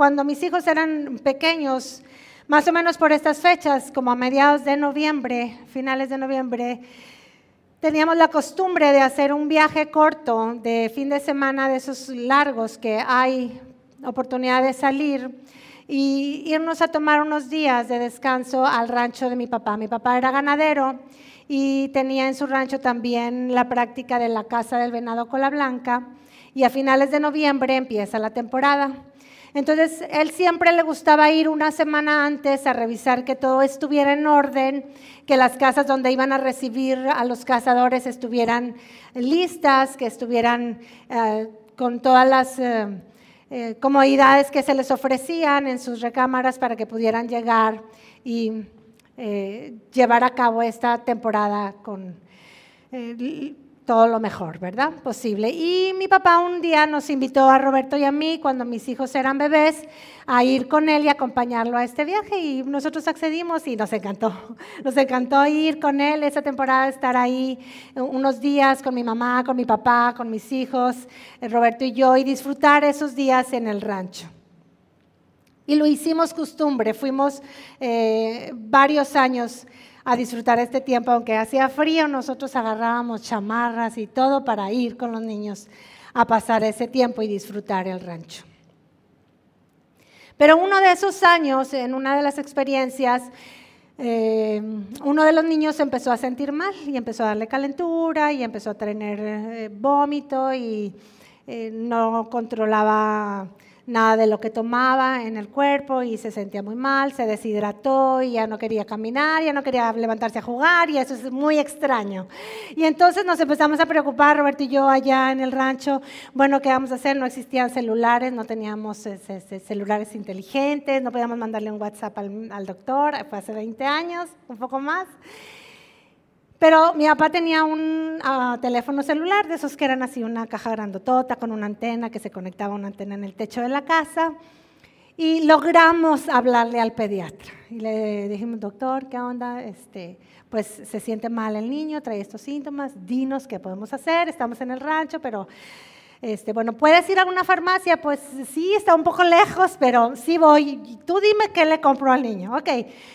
cuando mis hijos eran pequeños, más o menos por estas fechas, como a mediados de noviembre, finales de noviembre, teníamos la costumbre de hacer un viaje corto de fin de semana de esos largos que hay oportunidad de salir y irnos a tomar unos días de descanso al rancho de mi papá. Mi papá era ganadero y tenía en su rancho también la práctica de la caza del venado cola blanca y a finales de noviembre empieza la temporada. Entonces, él siempre le gustaba ir una semana antes a revisar que todo estuviera en orden, que las casas donde iban a recibir a los cazadores estuvieran listas, que estuvieran eh, con todas las eh, eh, comodidades que se les ofrecían en sus recámaras para que pudieran llegar y llevar a cabo esta temporada con todo lo mejor, ¿verdad? Posible. Y mi papá un día nos invitó a Roberto y a mí, cuando mis hijos eran bebés, a ir con él y acompañarlo a este viaje. Y nosotros accedimos y nos encantó. Nos encantó ir con él esa temporada, estar ahí unos días con mi mamá, con mi papá, con mis hijos, Roberto y yo, y disfrutar esos días en el rancho. Y lo hicimos costumbre, fuimos eh, varios años a disfrutar este tiempo, aunque hacía frío, nosotros agarrábamos chamarras y todo para ir con los niños a pasar ese tiempo y disfrutar el rancho. Pero uno de esos años, en una de las experiencias, eh, uno de los niños empezó a sentir mal y empezó a darle calentura y empezó a tener eh, vómito y no controlaba nada de lo que tomaba en el cuerpo y se sentía muy mal, se deshidrató y ya no quería caminar, ya no quería levantarse a jugar y eso es muy extraño. Y entonces nos empezamos a preocupar, Roberto y yo allá en el rancho, bueno, ¿qué vamos a hacer? No existían celulares, no teníamos celulares inteligentes, no podíamos mandarle un WhatsApp al, al doctor, fue hace 20 años, un poco más. Pero mi papá tenía un ah, teléfono celular, de esos que eran así una caja grandotota con una antena que se conectaba a una antena en el techo de la casa. Y logramos hablarle al pediatra. Y le dijimos, doctor, ¿qué onda? Este, pues se siente mal el niño, trae estos síntomas, dinos qué podemos hacer, estamos en el rancho, pero este, bueno, ¿puedes ir a una farmacia? Pues sí, está un poco lejos, pero sí voy. Tú dime qué le compro al niño. Ok,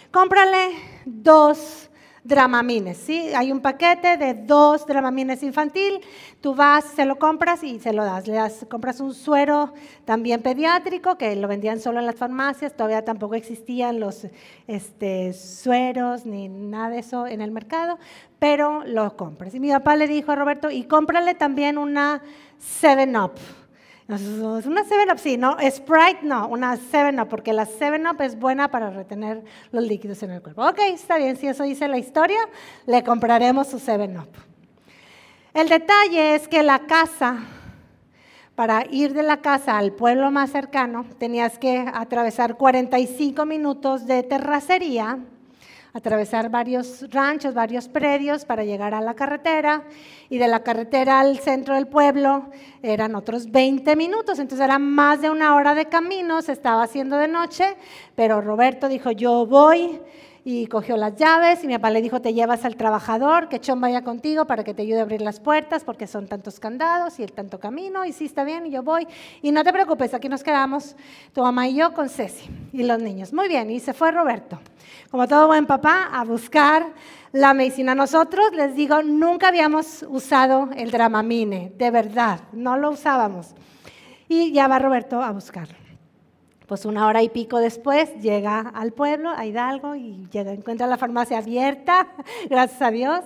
cómprale dos Dramamines, ¿sí? Hay un paquete de dos Dramamines infantil, tú vas, se lo compras y se lo das. Le compras un suero también pediátrico, que lo vendían solo en las farmacias, todavía tampoco existían los este, sueros ni nada de eso en el mercado, pero lo compras. Y mi papá le dijo a Roberto, y cómprale también una 7-Up. Una 7-Up, sí, no, Sprite no, una 7-Up, porque la 7-Up es buena para retener los líquidos en el cuerpo. Ok, está bien, si eso dice la historia, le compraremos su 7-Up. El detalle es que la casa, para ir de la casa al pueblo más cercano, tenías que atravesar 45 minutos de terracería atravesar varios ranchos, varios predios para llegar a la carretera y de la carretera al centro del pueblo eran otros 20 minutos, entonces era más de una hora de camino, se estaba haciendo de noche, pero Roberto dijo, yo voy y cogió las llaves y mi papá le dijo, te llevas al trabajador, que Chon vaya contigo para que te ayude a abrir las puertas porque son tantos candados y el tanto camino y sí está bien y yo voy y no te preocupes, aquí nos quedamos tu mamá y yo con Ceci y los niños. Muy bien, y se fue Roberto, como todo buen papá, a buscar la medicina. Nosotros, les digo, nunca habíamos usado el Dramamine, de verdad, no lo usábamos. Y ya va Roberto a buscarlo. Pues una hora y pico después llega al pueblo, a Hidalgo, y llega, encuentra la farmacia abierta, gracias a Dios.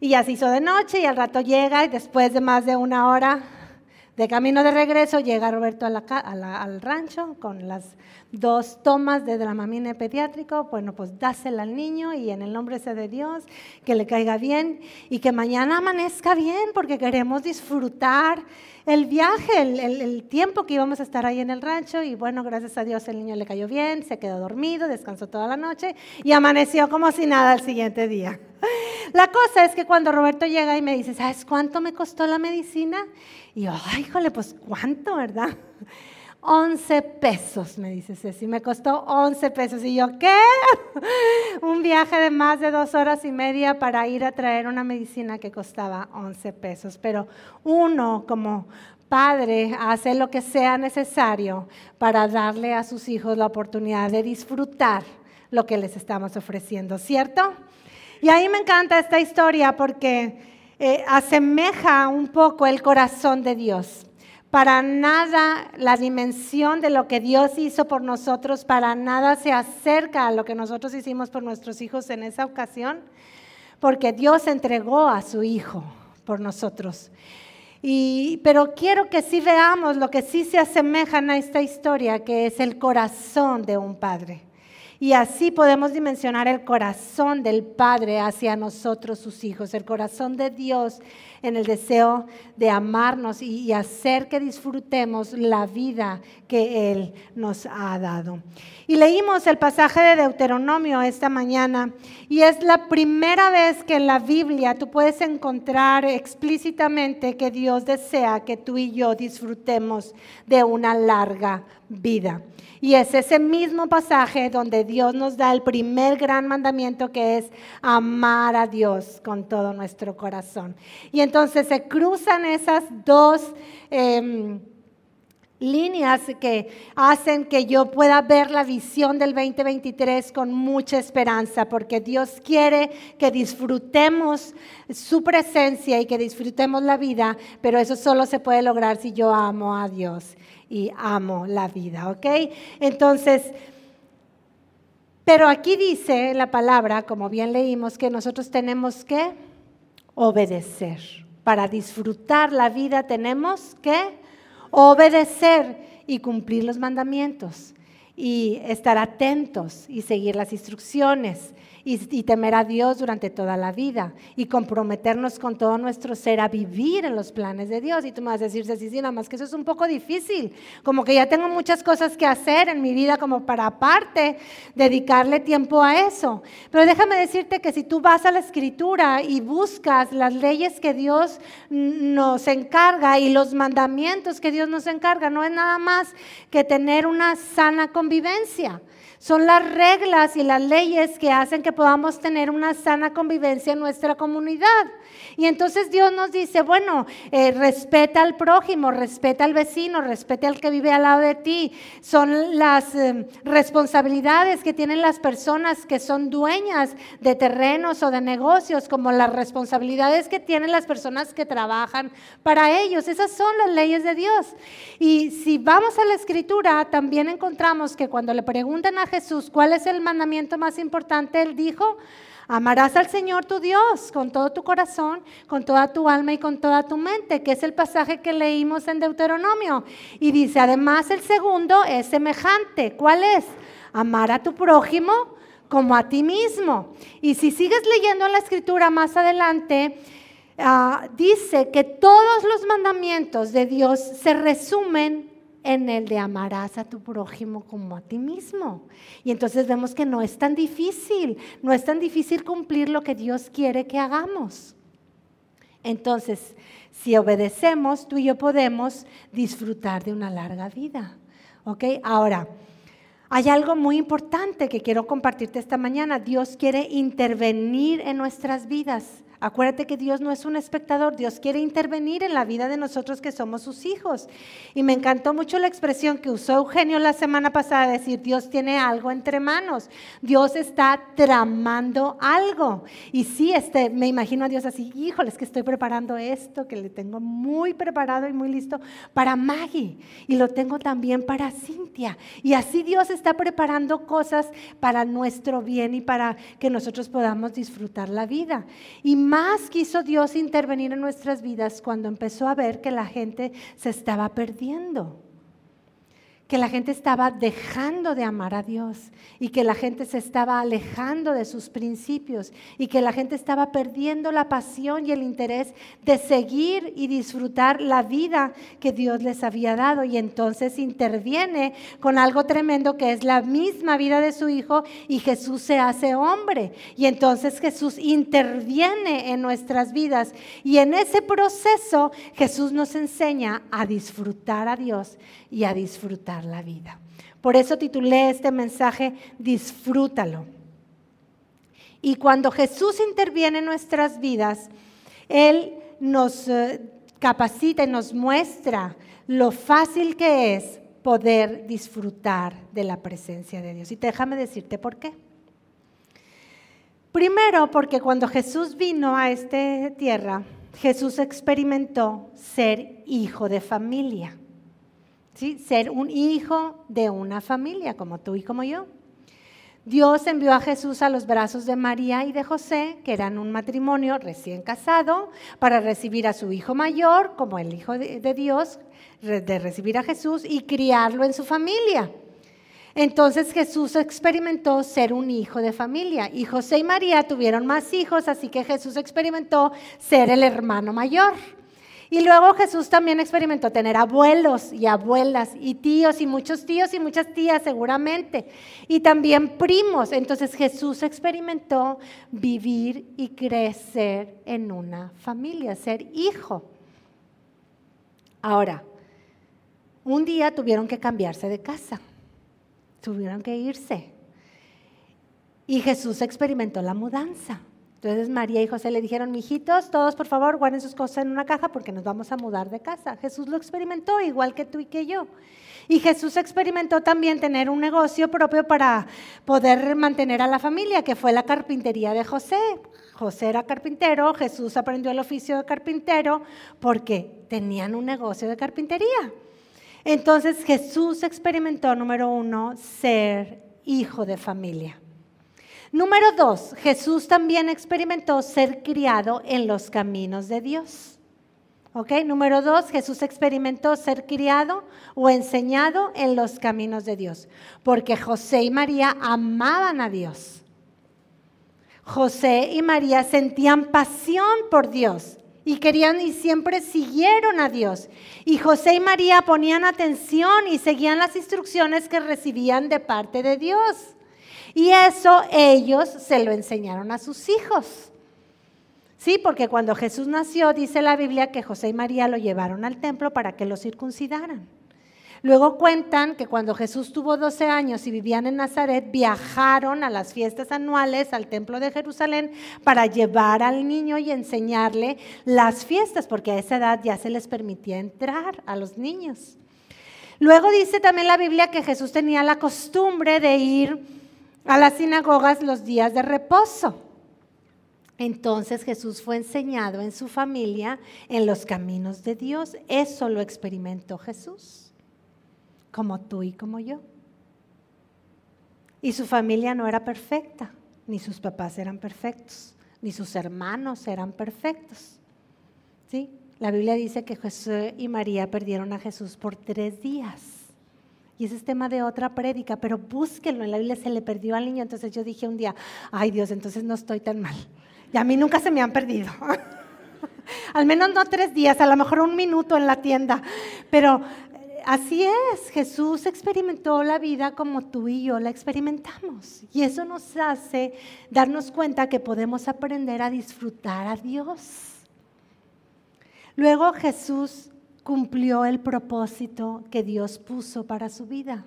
Y ya se hizo de noche y al rato llega y después de más de una hora de camino de regreso llega Roberto al rancho con las dos tomas de Dramamine pediátrico. Bueno, pues dásela al niño y en el nombre de Dios, que le caiga bien y que mañana amanezca bien porque queremos disfrutar el viaje, el, tiempo que íbamos a estar ahí en el rancho y bueno, gracias a Dios el niño le cayó bien, se quedó dormido, descansó toda la noche y amaneció como si nada al siguiente día. La cosa es que cuando Roberto llega y me dice, ¿sabes cuánto me costó la medicina? Y yo, ay, híjole, pues cuánto, ¿verdad? 11 pesos, me dice Ceci, me costó 11 pesos. Y yo, ¿qué? Un viaje de más de dos horas y media para ir a traer una medicina que costaba 11 pesos. Pero uno como padre hace lo que sea necesario para darle a sus hijos la oportunidad de disfrutar lo que les estamos ofreciendo, ¿cierto? Y ahí me encanta esta historia porque eh, asemeja un poco el corazón de Dios. Para nada la dimensión de lo que Dios hizo por nosotros, para nada se acerca a lo que nosotros hicimos por nuestros hijos en esa ocasión, porque Dios entregó a su Hijo por nosotros. Y, pero quiero que sí veamos lo que sí se asemeja a esta historia, que es el corazón de un padre. Y así podemos dimensionar el corazón del Padre hacia nosotros, sus hijos, el corazón de Dios en el deseo de amarnos y, hacer que disfrutemos la vida que Él nos ha dado. Y leímos el pasaje de Deuteronomio esta mañana y es la primera vez que en la Biblia tú puedes encontrar explícitamente que Dios desea que tú y yo disfrutemos de una larga vida. Y es ese mismo pasaje donde Dios nos da el primer gran mandamiento que es amar a Dios con todo nuestro corazón. Y entonces se cruzan esas dos... Em, líneas que hacen que yo pueda ver la visión del 2023 con mucha esperanza, porque Dios quiere que disfrutemos su presencia y que disfrutemos la vida, pero eso solo se puede lograr si yo amo a Dios y amo la vida, ¿ok? Entonces, pero aquí dice la palabra, como bien leímos, que nosotros tenemos que obedecer. Para disfrutar la vida tenemos que obedecer y cumplir los mandamientos y estar atentos y seguir las instrucciones y, temer a Dios durante toda la vida y comprometernos con todo nuestro ser a vivir en los planes de Dios. Y tú me vas a decir, sí, sí, nada más que eso es un poco difícil, como que ya tengo muchas cosas que hacer en mi vida como para aparte dedicarle tiempo a eso. Pero déjame decirte que si tú vas a la escritura y buscas las leyes que Dios nos encarga y los mandamientos que Dios nos encarga, no es nada más que tener una sana convivencia. Son las reglas y las leyes que hacen que podamos tener una sana convivencia en nuestra comunidad. Y entonces Dios nos dice, bueno, eh, respeta al prójimo, respeta al vecino, respeta al que vive al lado de ti. Son las eh, responsabilidades que tienen las personas que son dueñas de terrenos o de negocios, como las responsabilidades que tienen las personas que trabajan para ellos. Esas son las leyes de Dios. Y si vamos a la escritura, también encontramos que cuando le preguntan a Jesús cuál es el mandamiento más importante, él dijo, amarás al Señor tu Dios con todo tu corazón, con toda tu alma y con toda tu mente, que es el pasaje que leímos en Deuteronomio. Y dice, además el segundo es semejante. ¿Cuál es? Amar a tu prójimo como a ti mismo. Y si sigues leyendo la escritura más adelante, ah, dice que todos los mandamientos de Dios se resumen en el de amarás a tu prójimo como a ti mismo. Y entonces vemos que no es tan difícil, no es tan difícil cumplir lo que Dios quiere que hagamos. Entonces, si obedecemos, tú y yo podemos disfrutar de una larga vida. ¿Ok? Ahora, hay algo muy importante que quiero compartirte esta mañana. Dios quiere intervenir en nuestras vidas. Acuérdate que Dios no es un espectador, Dios quiere intervenir en la vida de nosotros que somos sus hijos. Y me encantó mucho la expresión que usó Eugenio la semana pasada, decir, Dios tiene algo entre manos, Dios está tramando algo. Y sí, este, me imagino a Dios así, híjoles que estoy preparando esto, que le tengo muy preparado y muy listo para Maggie. Y lo tengo también para Cintia. Y así Dios está preparando cosas para nuestro bien y para que nosotros podamos disfrutar la vida. Y más quiso Dios intervenir en nuestras vidas cuando empezó a ver que la gente se estaba perdiendo que la gente estaba dejando de amar a Dios y que la gente se estaba alejando de sus principios y que la gente estaba perdiendo la pasión y el interés de seguir y disfrutar la vida que Dios les había dado. Y entonces interviene con algo tremendo que es la misma vida de su Hijo y Jesús se hace hombre. Y entonces Jesús interviene en nuestras vidas y en ese proceso Jesús nos enseña a disfrutar a Dios y a disfrutar la vida. Por eso titulé este mensaje, disfrútalo. Y cuando Jesús interviene en nuestras vidas, Él nos eh, capacita y nos muestra lo fácil que es poder disfrutar de la presencia de Dios. Y déjame decirte por qué. Primero, porque cuando Jesús vino a esta tierra, Jesús experimentó ser hijo de familia. ¿Sí? Ser un hijo de una familia, como tú y como yo. Dios envió a Jesús a los brazos de María y de José, que eran un matrimonio recién casado, para recibir a su hijo mayor como el Hijo de Dios, de recibir a Jesús y criarlo en su familia. Entonces Jesús experimentó ser un hijo de familia y José y María tuvieron más hijos, así que Jesús experimentó ser el hermano mayor. Y luego Jesús también experimentó tener abuelos y abuelas y tíos y muchos tíos y muchas tías seguramente. Y también primos. Entonces Jesús experimentó vivir y crecer en una familia, ser hijo. Ahora, un día tuvieron que cambiarse de casa, tuvieron que irse. Y Jesús experimentó la mudanza. Entonces María y José le dijeron, mijitos, todos por favor guarden sus cosas en una caja porque nos vamos a mudar de casa. Jesús lo experimentó igual que tú y que yo. Y Jesús experimentó también tener un negocio propio para poder mantener a la familia, que fue la carpintería de José. José era carpintero, Jesús aprendió el oficio de carpintero porque tenían un negocio de carpintería. Entonces Jesús experimentó, número uno, ser hijo de familia. Número dos, Jesús también experimentó ser criado en los caminos de Dios. ¿Ok? Número dos, Jesús experimentó ser criado o enseñado en los caminos de Dios. Porque José y María amaban a Dios. José y María sentían pasión por Dios y querían y siempre siguieron a Dios. Y José y María ponían atención y seguían las instrucciones que recibían de parte de Dios. Y eso ellos se lo enseñaron a sus hijos. Sí, porque cuando Jesús nació, dice la Biblia que José y María lo llevaron al templo para que lo circuncidaran. Luego cuentan que cuando Jesús tuvo 12 años y vivían en Nazaret, viajaron a las fiestas anuales al templo de Jerusalén para llevar al niño y enseñarle las fiestas, porque a esa edad ya se les permitía entrar a los niños. Luego dice también la Biblia que Jesús tenía la costumbre de ir a las sinagogas los días de reposo. Entonces Jesús fue enseñado en su familia en los caminos de Dios. Eso lo experimentó Jesús, como tú y como yo. Y su familia no era perfecta, ni sus papás eran perfectos, ni sus hermanos eran perfectos. ¿Sí? La Biblia dice que Jesús y María perdieron a Jesús por tres días. Y ese es tema de otra prédica, pero búsquenlo. En la Biblia se le perdió al niño. Entonces yo dije un día, ay Dios, entonces no estoy tan mal. Y a mí nunca se me han perdido. al menos no tres días, a lo mejor un minuto en la tienda. Pero eh, así es, Jesús experimentó la vida como tú y yo la experimentamos. Y eso nos hace darnos cuenta que podemos aprender a disfrutar a Dios. Luego Jesús cumplió el propósito que Dios puso para su vida.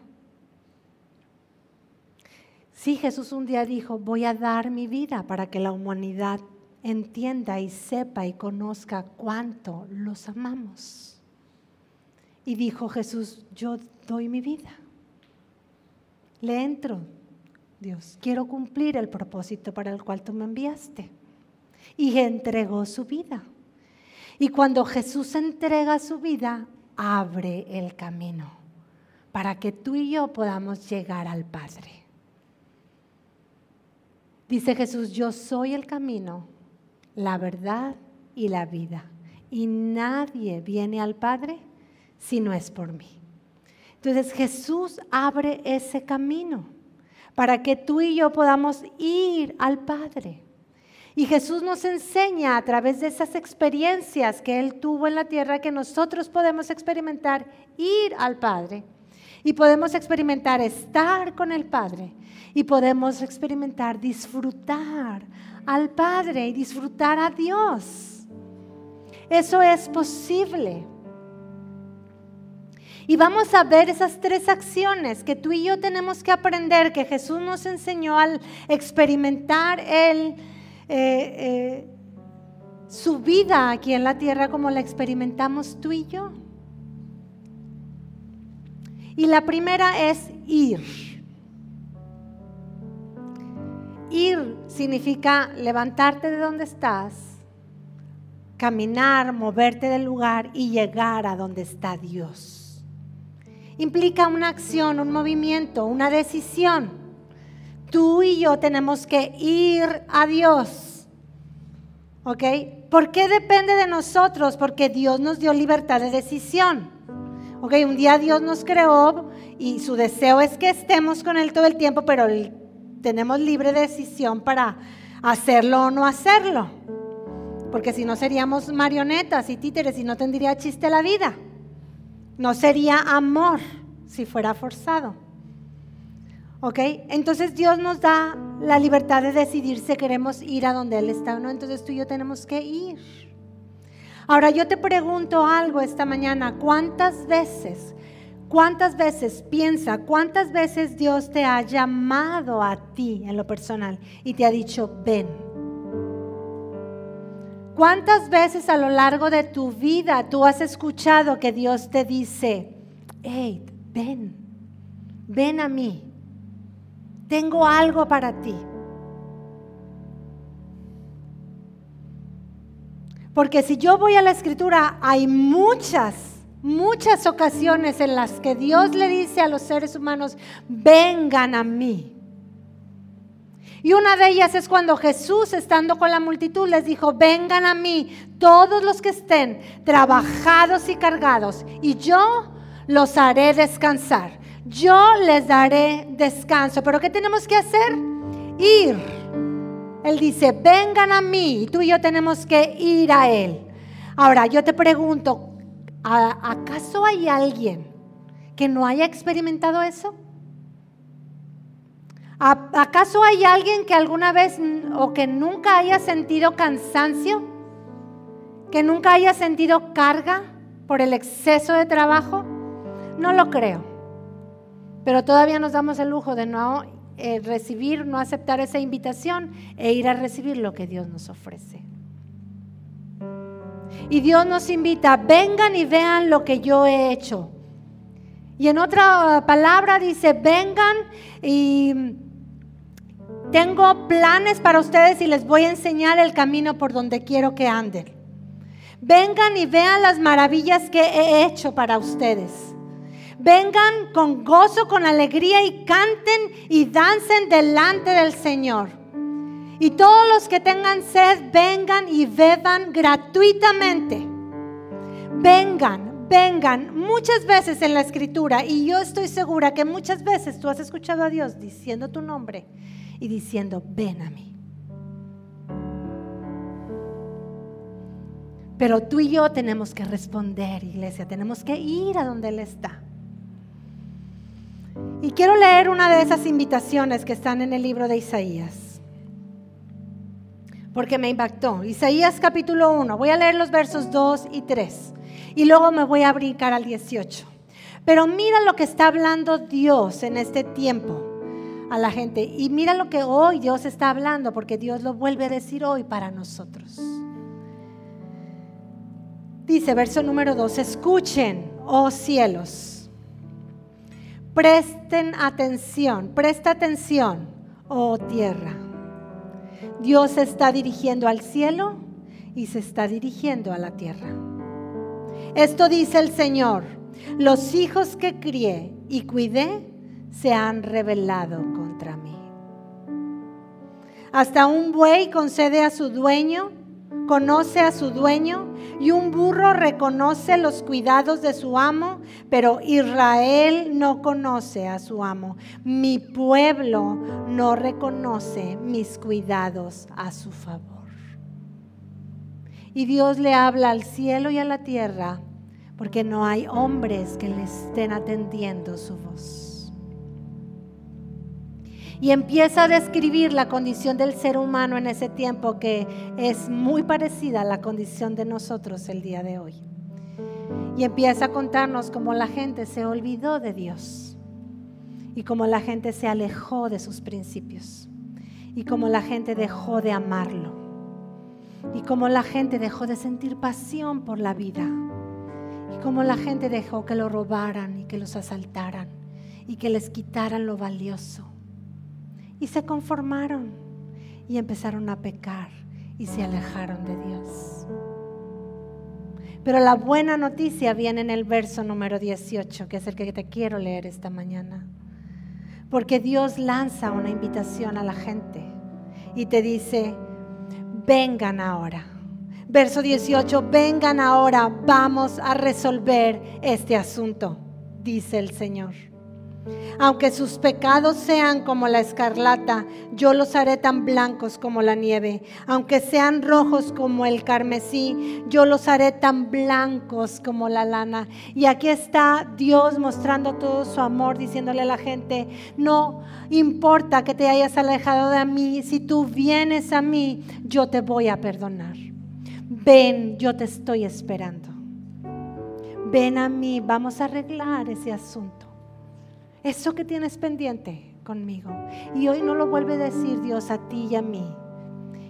Sí, Jesús un día dijo, voy a dar mi vida para que la humanidad entienda y sepa y conozca cuánto los amamos. Y dijo Jesús, yo doy mi vida. Le entro, Dios, quiero cumplir el propósito para el cual tú me enviaste. Y entregó su vida. Y cuando Jesús entrega su vida, abre el camino para que tú y yo podamos llegar al Padre. Dice Jesús, yo soy el camino, la verdad y la vida. Y nadie viene al Padre si no es por mí. Entonces Jesús abre ese camino para que tú y yo podamos ir al Padre. Y Jesús nos enseña a través de esas experiencias que Él tuvo en la tierra que nosotros podemos experimentar ir al Padre. Y podemos experimentar estar con el Padre. Y podemos experimentar disfrutar al Padre y disfrutar a Dios. Eso es posible. Y vamos a ver esas tres acciones que tú y yo tenemos que aprender, que Jesús nos enseñó al experimentar el eh, eh, su vida aquí en la tierra como la experimentamos tú y yo. Y la primera es ir. Ir significa levantarte de donde estás, caminar, moverte del lugar y llegar a donde está Dios. Implica una acción, un movimiento, una decisión. Tú y yo tenemos que ir a Dios. ¿Ok? ¿Por qué depende de nosotros? Porque Dios nos dio libertad de decisión. ¿Ok? Un día Dios nos creó y su deseo es que estemos con Él todo el tiempo, pero tenemos libre decisión para hacerlo o no hacerlo. Porque si no seríamos marionetas y títeres y no tendría chiste la vida. No sería amor si fuera forzado. ¿Ok? Entonces Dios nos da la libertad de decidir si queremos ir a donde Él está o no. Entonces tú y yo tenemos que ir. Ahora yo te pregunto algo esta mañana. ¿Cuántas veces, cuántas veces piensa, cuántas veces Dios te ha llamado a ti en lo personal y te ha dicho, ven? ¿Cuántas veces a lo largo de tu vida tú has escuchado que Dios te dice, hey, ven, ven a mí? Tengo algo para ti. Porque si yo voy a la escritura, hay muchas, muchas ocasiones en las que Dios le dice a los seres humanos, vengan a mí. Y una de ellas es cuando Jesús, estando con la multitud, les dijo, vengan a mí todos los que estén trabajados y cargados, y yo los haré descansar yo les daré descanso. Pero ¿qué tenemos que hacer? Ir. Él dice, vengan a mí. Tú y yo tenemos que ir a Él. Ahora, yo te pregunto, ¿acaso hay alguien que no haya experimentado eso? ¿Acaso hay alguien que alguna vez o que nunca haya sentido cansancio? ¿Que nunca haya sentido carga por el exceso de trabajo? No lo creo. Pero todavía nos damos el lujo de no eh, recibir, no aceptar esa invitación e ir a recibir lo que Dios nos ofrece. Y Dios nos invita, vengan y vean lo que yo he hecho. Y en otra palabra dice, vengan y tengo planes para ustedes y les voy a enseñar el camino por donde quiero que anden. Vengan y vean las maravillas que he hecho para ustedes. Vengan con gozo, con alegría y canten y dancen delante del Señor. Y todos los que tengan sed, vengan y beban gratuitamente. Vengan, vengan muchas veces en la escritura. Y yo estoy segura que muchas veces tú has escuchado a Dios diciendo tu nombre y diciendo, ven a mí. Pero tú y yo tenemos que responder, iglesia, tenemos que ir a donde Él está. Y quiero leer una de esas invitaciones que están en el libro de Isaías, porque me impactó. Isaías capítulo 1, voy a leer los versos 2 y 3, y luego me voy a brincar al 18. Pero mira lo que está hablando Dios en este tiempo a la gente, y mira lo que hoy Dios está hablando, porque Dios lo vuelve a decir hoy para nosotros. Dice, verso número 2, escuchen, oh cielos Presten atención, presta atención, oh tierra. Dios se está dirigiendo al cielo y se está dirigiendo a la tierra. Esto dice el Señor, los hijos que crié y cuidé se han rebelado contra mí. Hasta un buey concede a su dueño conoce a su dueño y un burro reconoce los cuidados de su amo, pero Israel no conoce a su amo. Mi pueblo no reconoce mis cuidados a su favor. Y Dios le habla al cielo y a la tierra porque no hay hombres que le estén atendiendo su voz y empieza a describir la condición del ser humano en ese tiempo que es muy parecida a la condición de nosotros el día de hoy. Y empieza a contarnos cómo la gente se olvidó de Dios y cómo la gente se alejó de sus principios y cómo la gente dejó de amarlo. y cómo la gente dejó de sentir pasión por la vida y cómo la gente dejó que lo robaran y que los asaltaran y que les quitaran lo valioso. Y se conformaron y empezaron a pecar y se alejaron de Dios. Pero la buena noticia viene en el verso número 18, que es el que te quiero leer esta mañana. Porque Dios lanza una invitación a la gente y te dice, vengan ahora. Verso 18, vengan ahora, vamos a resolver este asunto, dice el Señor. Aunque sus pecados sean como la escarlata, yo los haré tan blancos como la nieve. Aunque sean rojos como el carmesí, yo los haré tan blancos como la lana. Y aquí está Dios mostrando todo su amor, diciéndole a la gente, no importa que te hayas alejado de mí, si tú vienes a mí, yo te voy a perdonar. Ven, yo te estoy esperando. Ven a mí, vamos a arreglar ese asunto. Eso que tienes pendiente conmigo. Y hoy no lo vuelve a decir Dios a ti y a mí.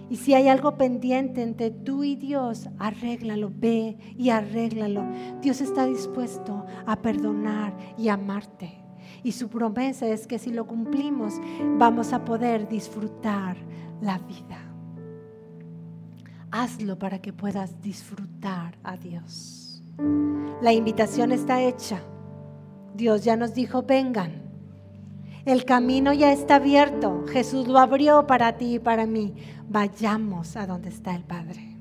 Y si hay algo pendiente entre tú y Dios, arréglalo, ve y arréglalo. Dios está dispuesto a perdonar y amarte. Y su promesa es que si lo cumplimos, vamos a poder disfrutar la vida. Hazlo para que puedas disfrutar a Dios. La invitación está hecha. Dios ya nos dijo, vengan. El camino ya está abierto. Jesús lo abrió para ti y para mí. Vayamos a donde está el Padre.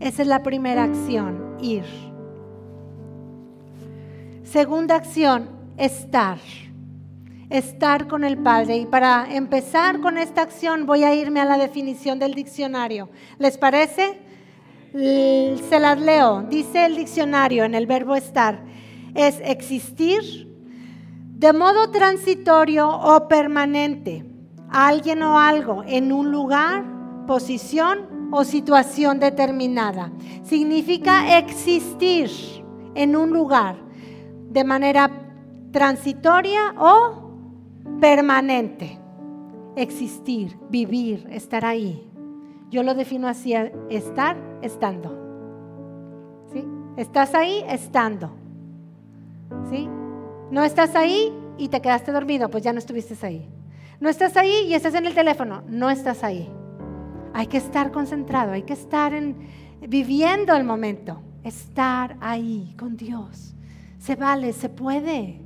Esa es la primera acción, ir. Segunda acción, estar. Estar con el Padre. Y para empezar con esta acción voy a irme a la definición del diccionario. ¿Les parece? Se las leo. Dice el diccionario en el verbo estar es existir de modo transitorio o permanente, alguien o algo en un lugar, posición o situación determinada. Significa existir en un lugar de manera transitoria o permanente. Existir, vivir, estar ahí. Yo lo defino así, estar estando. ¿Sí? Estás ahí estando. ¿Sí? No estás ahí y te quedaste dormido, pues ya no estuviste ahí. No estás ahí y estás en el teléfono, no estás ahí. Hay que estar concentrado, hay que estar en, viviendo el momento, estar ahí con Dios. Se vale, se puede.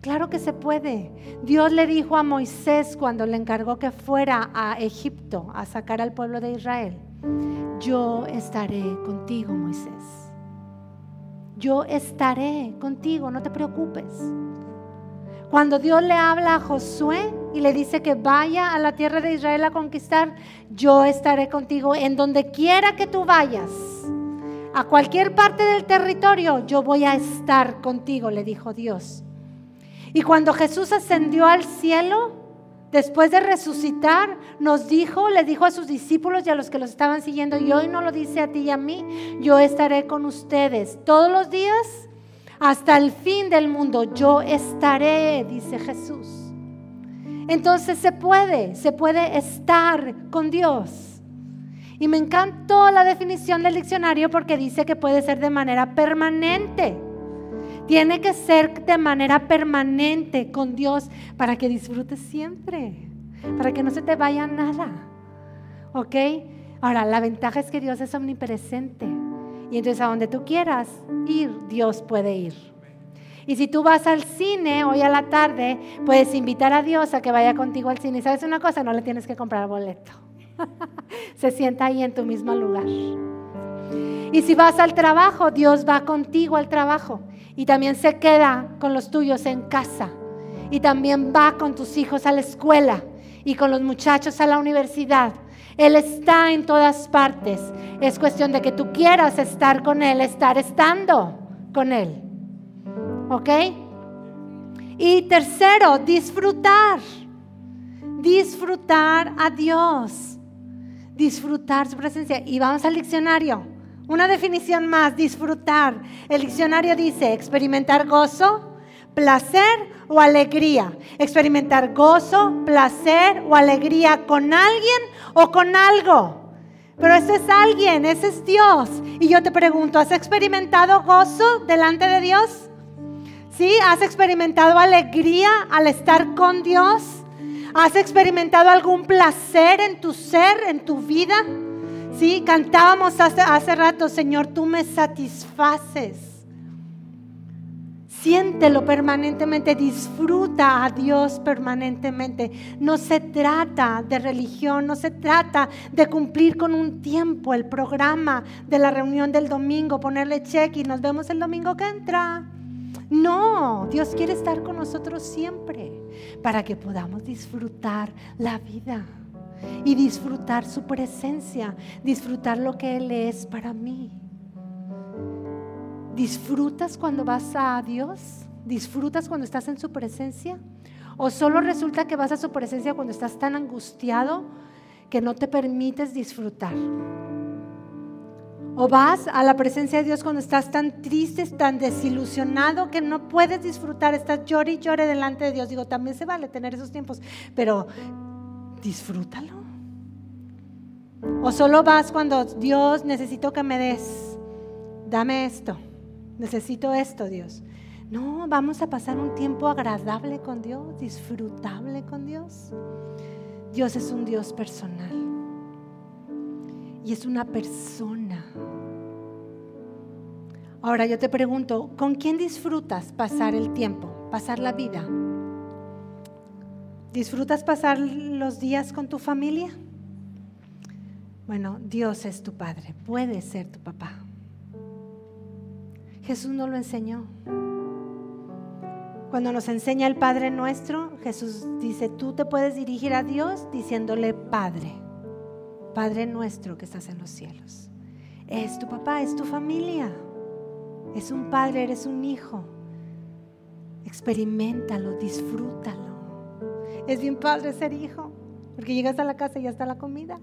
Claro que se puede. Dios le dijo a Moisés cuando le encargó que fuera a Egipto a sacar al pueblo de Israel, yo estaré contigo, Moisés yo estaré contigo, no te preocupes. Cuando Dios le habla a Josué y le dice que vaya a la tierra de Israel a conquistar, yo estaré contigo en donde quiera que tú vayas. A cualquier parte del territorio, yo voy a estar contigo, le dijo Dios. Y cuando Jesús ascendió al cielo, Después de resucitar, nos dijo, le dijo a sus discípulos y a los que los estaban siguiendo, y hoy no lo dice a ti y a mí, yo estaré con ustedes todos los días hasta el fin del mundo. Yo estaré, dice Jesús. Entonces se puede, se puede estar con Dios. Y me encantó la definición del diccionario porque dice que puede ser de manera permanente. Tiene que ser de manera permanente con Dios para que disfrutes siempre, para que no se te vaya nada. ¿Ok? Ahora, la ventaja es que Dios es omnipresente. Y entonces a donde tú quieras ir, Dios puede ir. Y si tú vas al cine hoy a la tarde, puedes invitar a Dios a que vaya contigo al cine. Sabes una cosa, no le tienes que comprar boleto. Se sienta ahí en tu mismo lugar. Y si vas al trabajo, Dios va contigo al trabajo y también se queda con los tuyos en casa y también va con tus hijos a la escuela y con los muchachos a la universidad. Él está en todas partes. Es cuestión de que tú quieras estar con Él, estar estando con Él. ¿Ok? Y tercero, disfrutar. Disfrutar a Dios. Disfrutar su presencia. Y vamos al diccionario. Una definición más, disfrutar. El diccionario dice experimentar gozo, placer o alegría. Experimentar gozo, placer o alegría con alguien o con algo. Pero ese es alguien, ese es Dios. Y yo te pregunto, ¿has experimentado gozo delante de Dios? ¿Sí? ¿Has experimentado alegría al estar con Dios? ¿Has experimentado algún placer en tu ser, en tu vida? Sí, cantábamos hace, hace rato, Señor, tú me satisfaces. Siéntelo permanentemente, disfruta a Dios permanentemente. No se trata de religión, no se trata de cumplir con un tiempo el programa de la reunión del domingo, ponerle check y nos vemos el domingo que entra. No, Dios quiere estar con nosotros siempre para que podamos disfrutar la vida y disfrutar su presencia, disfrutar lo que Él es para mí. ¿Disfrutas cuando vas a Dios? ¿Disfrutas cuando estás en su presencia? ¿O solo resulta que vas a su presencia cuando estás tan angustiado que no te permites disfrutar? ¿O vas a la presencia de Dios cuando estás tan triste, tan desilusionado que no puedes disfrutar? Estás llore y llore delante de Dios. Digo, también se vale tener esos tiempos, pero disfrútalo. ¿O solo vas cuando Dios necesito que me des? Dame esto necesito esto, Dios. No, vamos a pasar un tiempo agradable con Dios, disfrutable con Dios. Dios es un Dios personal y es una persona. Ahora yo te pregunto, ¿con quién disfrutas pasar el tiempo, pasar la vida? ¿Disfrutas pasar los días con tu familia? Bueno, Dios es tu Padre, puede ser tu papá. Jesús no lo enseñó. Cuando nos enseña el Padre nuestro, Jesús dice, tú te puedes dirigir a Dios diciéndole Padre, Padre nuestro que estás en los cielos. Es tu papá, es tu familia. Es un padre, eres un hijo. Experimentalo, disfrútalo. Es bien padre ser hijo, porque llegas a la casa y ya está la comida.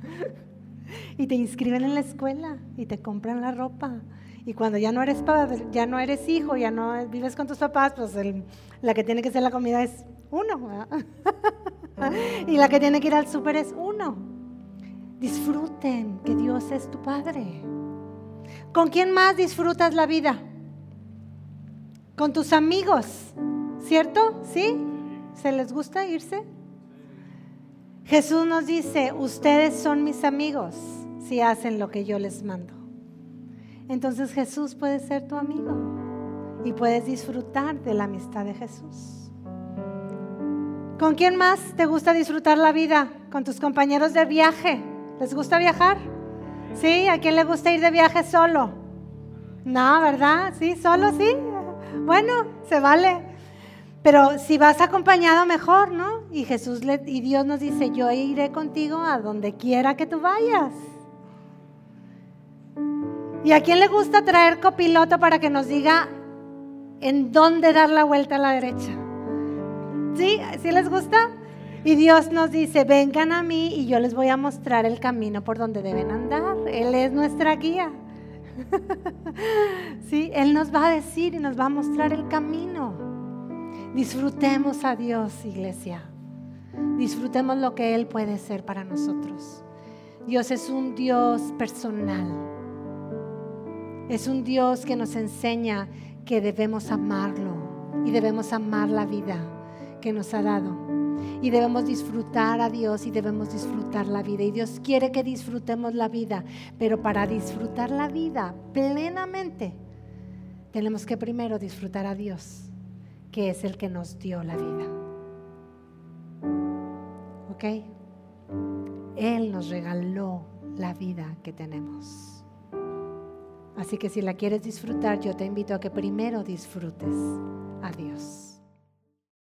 y te inscriben en la escuela y te compran la ropa y cuando ya no eres padre, ya no eres hijo, ya no vives con tus papás, pues la que tiene que ser la comida es uno. y la que tiene que ir al súper es uno. Disfruten que Dios es tu Padre. ¿Con quién más disfrutas la vida? Con tus amigos, ¿cierto? ¿Sí? ¿Se les gusta irse? Jesús nos dice, ustedes son mis amigos si hacen lo que yo les mando entonces Jesús puede ser tu amigo y puedes disfrutar de la amistad de Jesús. ¿Con quién más te gusta disfrutar la vida? ¿Con tus compañeros de viaje? ¿Les gusta viajar? ¿Sí? ¿A quién le gusta ir de viaje solo? No, ¿verdad? ¿Sí? ¿Solo sí? Bueno, se vale. Pero si vas acompañado, mejor, ¿no? Y Jesús y Dios nos dice, yo iré contigo a donde quiera que tú vayas. ¿Y a quién le gusta traer copiloto para que nos diga en dónde dar la vuelta a la derecha? ¿Sí? ¿Sí les gusta? Y Dios nos dice, vengan a mí y yo les voy a mostrar el camino por donde deben andar. Él es nuestra guía. ¿Sí? Él nos va a decir y nos va a mostrar el camino. Disfrutemos a Dios, iglesia. Disfrutemos lo que Él puede ser para nosotros. Dios es un Dios personal. Es un Dios que nos enseña que debemos amarlo y debemos amar la vida que nos ha dado. Y debemos disfrutar a Dios y debemos disfrutar la vida. Y Dios quiere que disfrutemos la vida, pero para disfrutar la vida plenamente, tenemos que primero disfrutar a Dios, que es el que nos dio la vida. ¿Ok? Él nos regaló la vida que tenemos. Así que si la quieres disfrutar, yo te invito a que primero disfrutes a Dios.